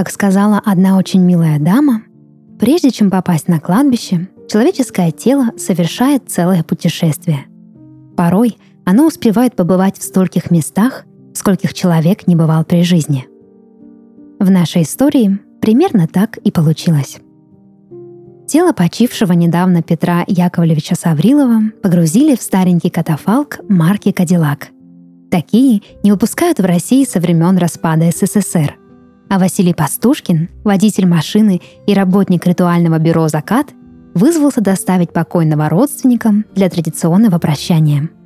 Как сказала одна очень милая дама, прежде чем попасть на кладбище, человеческое тело совершает целое путешествие. Порой оно успевает побывать в стольких местах, скольких человек не бывал при жизни. В нашей истории примерно так и получилось. Тело почившего недавно Петра Яковлевича Саврилова погрузили в старенький катафалк марки «Кадиллак». Такие не выпускают в России со времен распада СССР. А Василий Пастушкин, водитель машины и работник ритуального бюро «Закат», вызвался доставить покойного родственникам для традиционного прощания –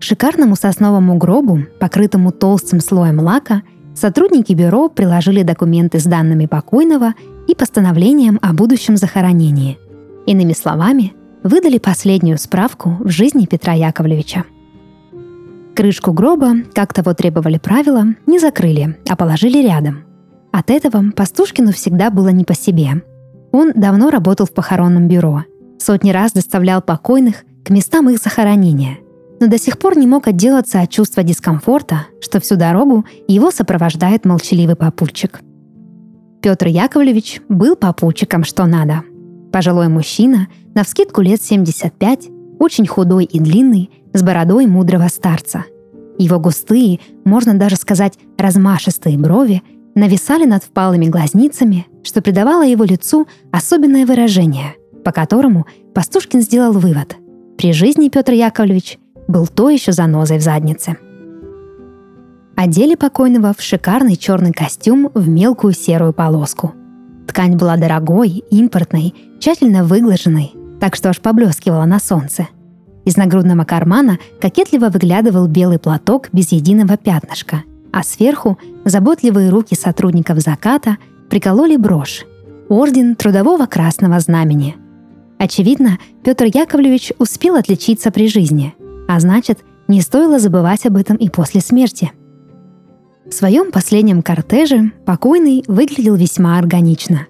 шикарному сосновому гробу, покрытому толстым слоем лака, сотрудники бюро приложили документы с данными покойного и постановлением о будущем захоронении. Иными словами, выдали последнюю справку в жизни Петра Яковлевича. Крышку гроба, как того требовали правила, не закрыли, а положили рядом. От этого Пастушкину всегда было не по себе. Он давно работал в похоронном бюро, сотни раз доставлял покойных к местам их захоронения – но до сих пор не мог отделаться от чувства дискомфорта, что всю дорогу его сопровождает молчаливый попутчик. Петр Яковлевич был попутчиком что надо. Пожилой мужчина, на вскидку лет 75, очень худой и длинный, с бородой мудрого старца. Его густые, можно даже сказать, размашистые брови нависали над впалыми глазницами, что придавало его лицу особенное выражение, по которому Пастушкин сделал вывод. При жизни Петр Яковлевич был то еще занозой в заднице. Одели покойного в шикарный черный костюм в мелкую серую полоску. Ткань была дорогой, импортной, тщательно выглаженной, так что аж поблескивала на солнце. Из нагрудного кармана кокетливо выглядывал белый платок без единого пятнышка, а сверху заботливые руки сотрудников заката прикололи брошь – орден Трудового Красного Знамени. Очевидно, Петр Яковлевич успел отличиться при жизни – а значит, не стоило забывать об этом и после смерти. В своем последнем кортеже покойный выглядел весьма органично.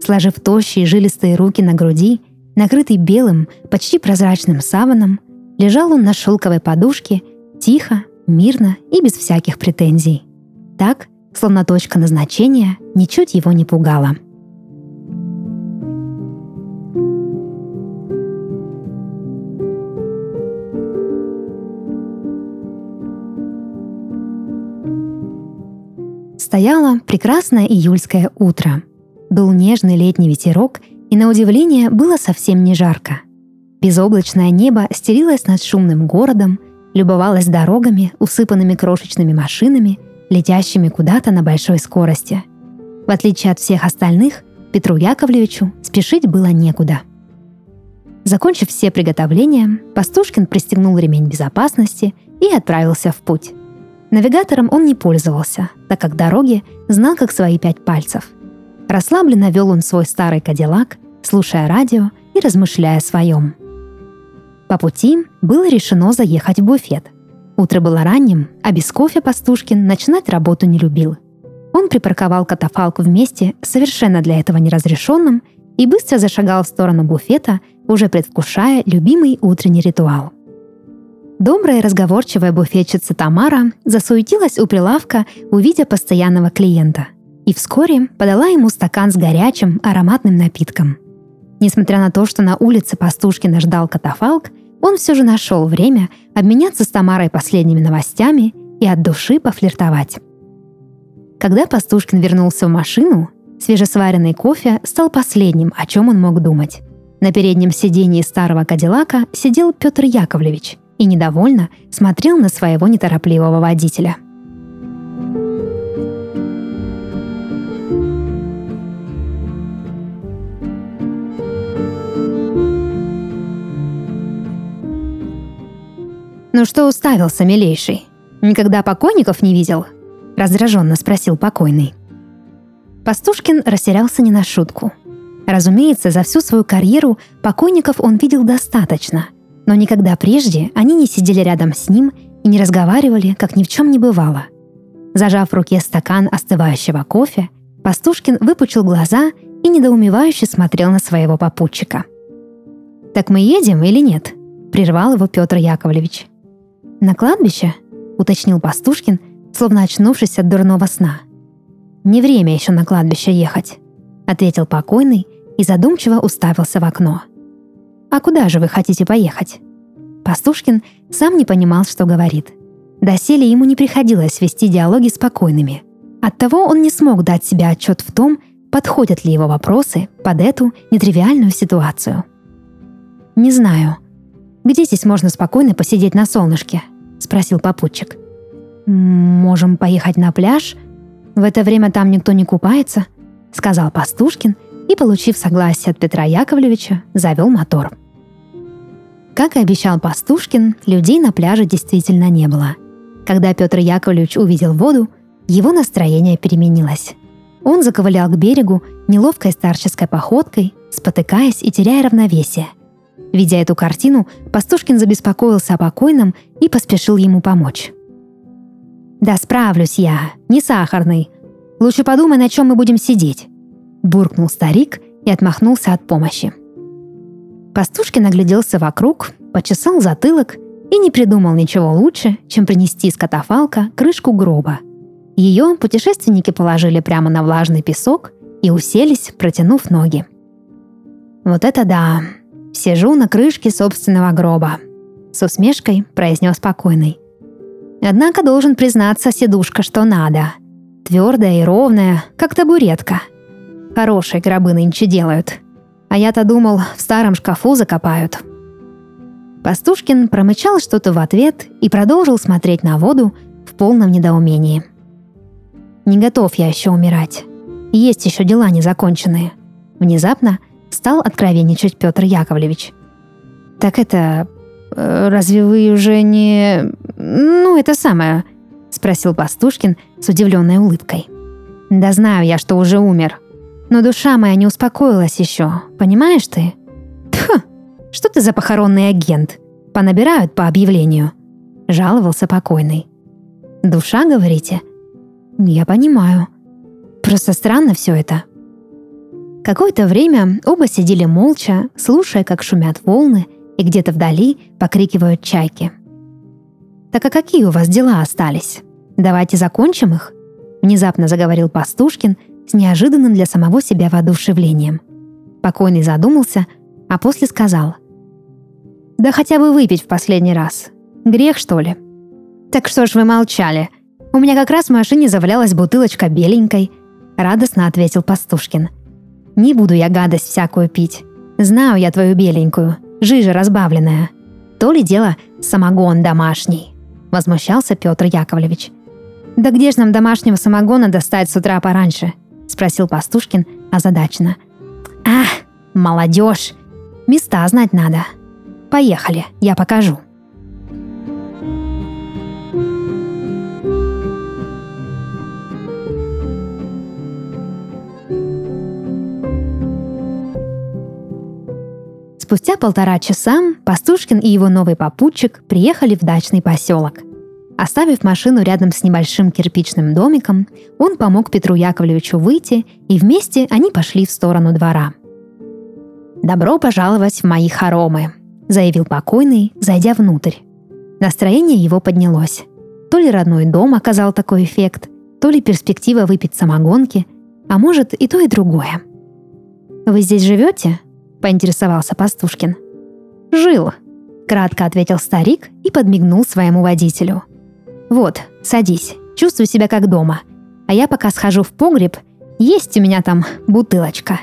Сложив тощие жилистые руки на груди, накрытый белым, почти прозрачным саваном, лежал он на шелковой подушке, тихо, мирно и без всяких претензий. Так, словно точка назначения, ничуть его не пугала – Стояло прекрасное июльское утро. Был нежный летний ветерок, и на удивление было совсем не жарко. Безоблачное небо стелилось над шумным городом, любовалось дорогами, усыпанными крошечными машинами, летящими куда-то на большой скорости. В отличие от всех остальных, Петру Яковлевичу спешить было некуда. Закончив все приготовления, Пастушкин пристегнул ремень безопасности и отправился в путь. Навигатором он не пользовался, так как дороги знал как свои пять пальцев. Расслабленно вел он свой старый кадиллак, слушая радио и размышляя о своем. По пути было решено заехать в буфет. Утро было ранним, а без кофе Пастушкин начинать работу не любил. Он припарковал катафалк в месте, совершенно для этого неразрешенным, и быстро зашагал в сторону буфета, уже предвкушая любимый утренний ритуал – Добрая и разговорчивая буфетчица Тамара засуетилась у прилавка, увидя постоянного клиента. И вскоре подала ему стакан с горячим ароматным напитком. Несмотря на то, что на улице Пастушкина ждал катафалк, он все же нашел время обменяться с Тамарой последними новостями и от души пофлиртовать. Когда Пастушкин вернулся в машину, свежесваренный кофе стал последним, о чем он мог думать. На переднем сидении старого Кадиллака сидел Петр Яковлевич – и недовольно смотрел на своего неторопливого водителя. «Ну что уставился, милейший? Никогда покойников не видел?» — раздраженно спросил покойный. Пастушкин растерялся не на шутку. Разумеется, за всю свою карьеру покойников он видел достаточно, но никогда прежде они не сидели рядом с ним и не разговаривали, как ни в чем не бывало. Зажав в руке стакан остывающего кофе, Пастушкин выпучил глаза и недоумевающе смотрел на своего попутчика. «Так мы едем или нет?» – прервал его Петр Яковлевич. «На кладбище?» – уточнил Пастушкин, словно очнувшись от дурного сна. Не время еще на кладбище ехать», — ответил покойный и задумчиво уставился в окно. «А куда же вы хотите поехать?» Пастушкин сам не понимал, что говорит. Доселе ему не приходилось вести диалоги с покойными. Оттого он не смог дать себе отчет в том, подходят ли его вопросы под эту нетривиальную ситуацию. «Не знаю. Где здесь можно спокойно посидеть на солнышке?» — спросил попутчик. «Можем поехать на пляж. В это время там никто не купается», — сказал Пастушкин и, получив согласие от Петра Яковлевича, завел мотор. Как и обещал Пастушкин, людей на пляже действительно не было. Когда Петр Яковлевич увидел воду, его настроение переменилось. Он заковылял к берегу неловкой старческой походкой, спотыкаясь и теряя равновесие. Видя эту картину, Пастушкин забеспокоился о покойном и поспешил ему помочь. «Да справлюсь я, не сахарный. Лучше подумай, на чем мы будем сидеть», — буркнул старик и отмахнулся от помощи. Пастушкин огляделся вокруг, почесал затылок и не придумал ничего лучше, чем принести из катафалка крышку гроба. Ее путешественники положили прямо на влажный песок и уселись, протянув ноги. «Вот это да! Сижу на крышке собственного гроба!» С усмешкой произнес покойный. Однако должен признаться сидушка, что надо. Твердая и ровная, как табуретка. Хорошие гробы нынче делают. А я-то думал, в старом шкафу закопают. Пастушкин промычал что-то в ответ и продолжил смотреть на воду в полном недоумении. «Не готов я еще умирать. Есть еще дела незаконченные». Внезапно стал откровенничать Петр Яковлевич. «Так это... Э, разве вы уже не... Ну, это самое...» — спросил Пастушкин с удивленной улыбкой. «Да знаю я, что уже умер. Но душа моя не успокоилась еще, понимаешь ты?» «Тьфу, что ты за похоронный агент? Понабирают по объявлению», — жаловался покойный. «Душа, говорите?» «Я понимаю. Просто странно все это». Какое-то время оба сидели молча, слушая, как шумят волны, и где-то вдали покрикивают чайки — «Так а какие у вас дела остались? Давайте закончим их?» Внезапно заговорил Пастушкин с неожиданным для самого себя воодушевлением. Покойный задумался, а после сказал. «Да хотя бы выпить в последний раз. Грех, что ли?» «Так что ж вы молчали? У меня как раз в машине завалялась бутылочка беленькой», — радостно ответил Пастушкин. «Не буду я гадость всякую пить. Знаю я твою беленькую, жижа разбавленная. То ли дело самогон домашний» возмущался Петр Яковлевич. «Да где же нам домашнего самогона достать с утра пораньше?» – спросил Пастушкин озадаченно. «Ах, молодежь! Места знать надо. Поехали, я покажу». Спустя полтора часа Пастушкин и его новый попутчик приехали в дачный поселок. Оставив машину рядом с небольшим кирпичным домиком, он помог Петру Яковлевичу выйти, и вместе они пошли в сторону двора. «Добро пожаловать в мои хоромы», — заявил покойный, зайдя внутрь. Настроение его поднялось. То ли родной дом оказал такой эффект, то ли перспектива выпить самогонки, а может и то, и другое. «Вы здесь живете?» Поинтересовался Пастушкин. «Жил», — кратко ответил старик и подмигнул своему водителю. «Вот, садись, чувствуй себя как дома. А я пока схожу в погреб, есть у меня там бутылочка».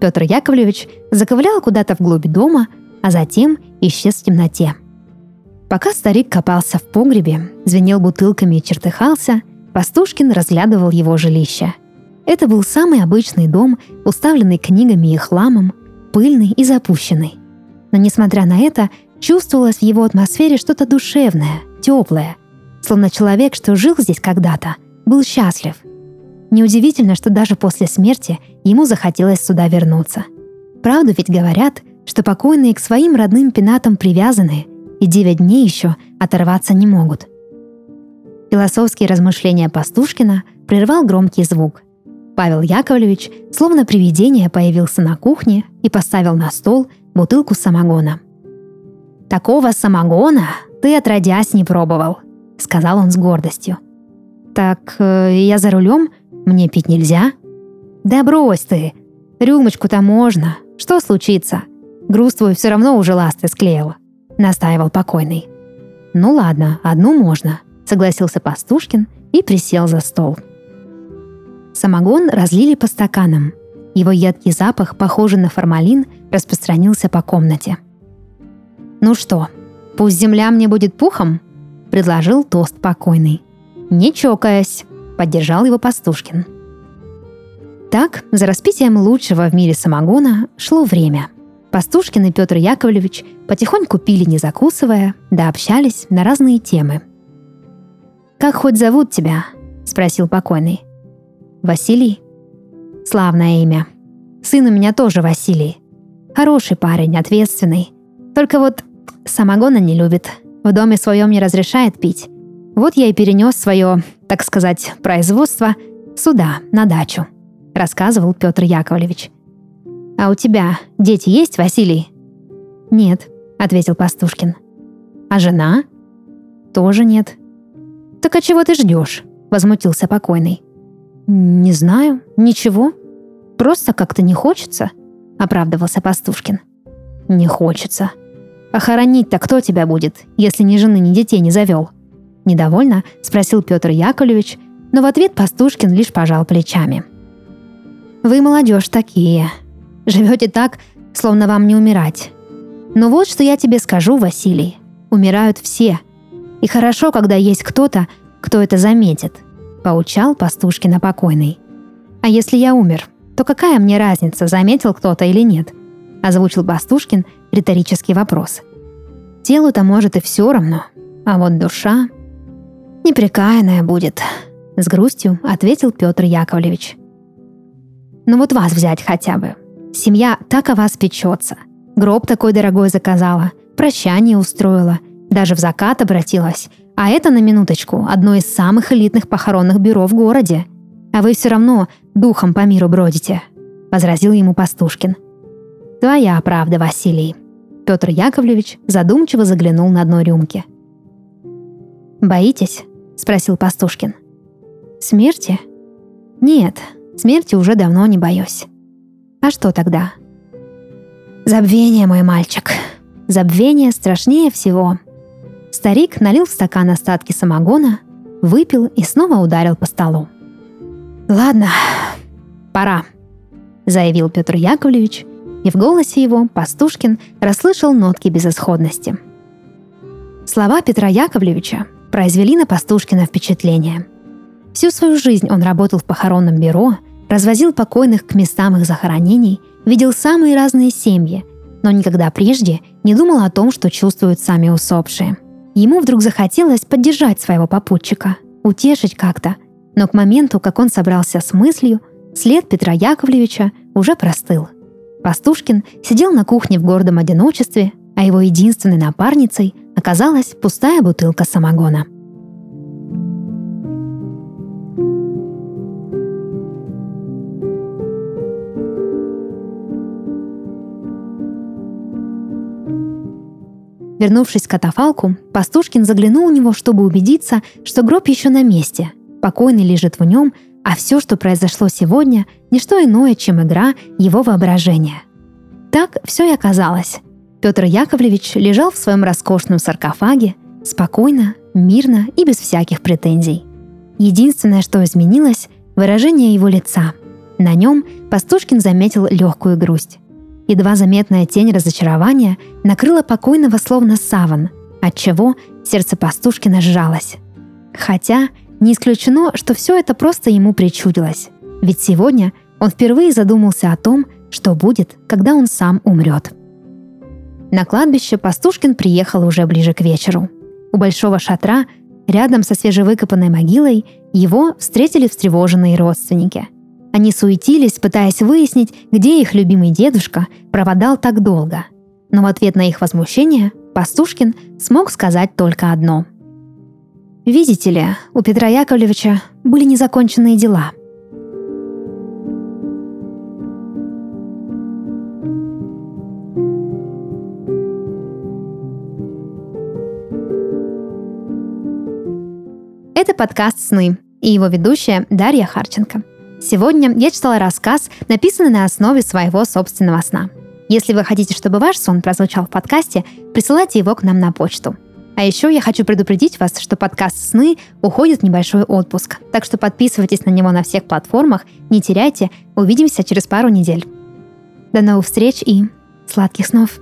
Петр Яковлевич заковылял куда-то вглубь дома, а затем исчез в темноте. Пока старик копался в погребе, звенел бутылками и чертыхался, Пастушкин разглядывал его жилище. Это был самый обычный дом, уставленный книгами и хламом, пыльный и запущенный. Но несмотря на это, чувствовалось в его атмосфере что-то душевное, теплое, словно человек, что жил здесь когда-то, был счастлив. Неудивительно, что даже после смерти ему захотелось сюда вернуться. Правду ведь говорят, что покойные к своим родным пенатам привязаны и девять дней еще оторваться не могут. Философские размышления Пастушкина прервал громкий звук – Павел Яковлевич, словно привидение, появился на кухне и поставил на стол бутылку самогона. «Такого самогона ты отродясь не пробовал», — сказал он с гордостью. «Так э, я за рулем?» Мне пить нельзя? Да брось ты. Рюмочку-то можно. Что случится? Груз твой все равно уже ласты склеил. Настаивал покойный. Ну ладно, одну можно. Согласился Пастушкин и присел за стол. Самогон разлили по стаканам. Его едкий запах, похожий на формалин, распространился по комнате. «Ну что, пусть земля мне будет пухом?» – предложил тост покойный. «Не чокаясь», – поддержал его Пастушкин. Так, за распитием лучшего в мире самогона шло время. Пастушкин и Петр Яковлевич потихоньку пили, не закусывая, да общались на разные темы. «Как хоть зовут тебя?» – спросил покойный. «Василий?» «Славное имя. Сын у меня тоже Василий. Хороший парень, ответственный. Только вот самогона не любит. В доме своем не разрешает пить. Вот я и перенес свое, так сказать, производство сюда, на дачу», — рассказывал Петр Яковлевич. «А у тебя дети есть, Василий?» «Нет», — ответил Пастушкин. «А жена?» «Тоже нет». «Так а чего ты ждешь?» — возмутился покойный. «Не знаю, ничего. Просто как-то не хочется», — оправдывался Пастушкин. «Не хочется. А хоронить-то кто тебя будет, если ни жены, ни детей не завел?» Недовольно спросил Петр Яковлевич, но в ответ Пастушкин лишь пожал плечами. «Вы, молодежь, такие. Живете так, словно вам не умирать. Но вот что я тебе скажу, Василий. Умирают все. И хорошо, когда есть кто-то, кто это заметит», — поучал Пастушкина покойный. «А если я умер, то какая мне разница, заметил кто-то или нет?» — озвучил Пастушкин риторический вопрос. «Телу-то, может, и все равно, а вот душа непрекаянная будет», — с грустью ответил Петр Яковлевич. «Ну вот вас взять хотя бы. Семья так о вас печется. Гроб такой дорогой заказала, прощание устроила, даже в закат обратилась. А это, на минуточку, одно из самых элитных похоронных бюро в городе. А вы все равно духом по миру бродите», — возразил ему Пастушкин. «Твоя правда, Василий». Петр Яковлевич задумчиво заглянул на дно рюмки. «Боитесь?» — спросил Пастушкин. «Смерти?» «Нет, смерти уже давно не боюсь». «А что тогда?» «Забвение, мой мальчик. Забвение страшнее всего». Старик налил в стакан остатки самогона, выпил и снова ударил по столу. «Ладно, пора», — заявил Петр Яковлевич, и в голосе его Пастушкин расслышал нотки безысходности. Слова Петра Яковлевича произвели на Пастушкина впечатление. Всю свою жизнь он работал в похоронном бюро, развозил покойных к местам их захоронений, видел самые разные семьи, но никогда прежде не думал о том, что чувствуют сами усопшие. Ему вдруг захотелось поддержать своего попутчика, утешить как-то, но к моменту, как он собрался с мыслью, след Петра Яковлевича уже простыл. Пастушкин сидел на кухне в гордом одиночестве, а его единственной напарницей оказалась пустая бутылка самогона. Вернувшись к катафалку, Пастушкин заглянул в него, чтобы убедиться, что гроб еще на месте. Покойный лежит в нем, а все, что произошло сегодня, не что иное, чем игра его воображения. Так все и оказалось. Петр Яковлевич лежал в своем роскошном саркофаге, спокойно, мирно и без всяких претензий. Единственное, что изменилось – выражение его лица. На нем Пастушкин заметил легкую грусть. Едва заметная тень разочарования накрыла покойного словно саван, отчего сердце Пастушкина сжалось. Хотя не исключено, что все это просто ему причудилось. Ведь сегодня он впервые задумался о том, что будет, когда он сам умрет. На кладбище Пастушкин приехал уже ближе к вечеру. У большого шатра, рядом со свежевыкопанной могилой, его встретили встревоженные родственники. Они суетились, пытаясь выяснить, где их любимый дедушка проводал так долго. Но в ответ на их возмущение Пастушкин смог сказать только одно. «Видите ли, у Петра Яковлевича были незаконченные дела», Это подкаст «Сны» и его ведущая Дарья Харченко. Сегодня я читала рассказ, написанный на основе своего собственного сна. Если вы хотите, чтобы ваш сон прозвучал в подкасте, присылайте его к нам на почту. А еще я хочу предупредить вас, что подкаст «Сны» уходит в небольшой отпуск, так что подписывайтесь на него на всех платформах, не теряйте, увидимся через пару недель. До новых встреч и сладких снов!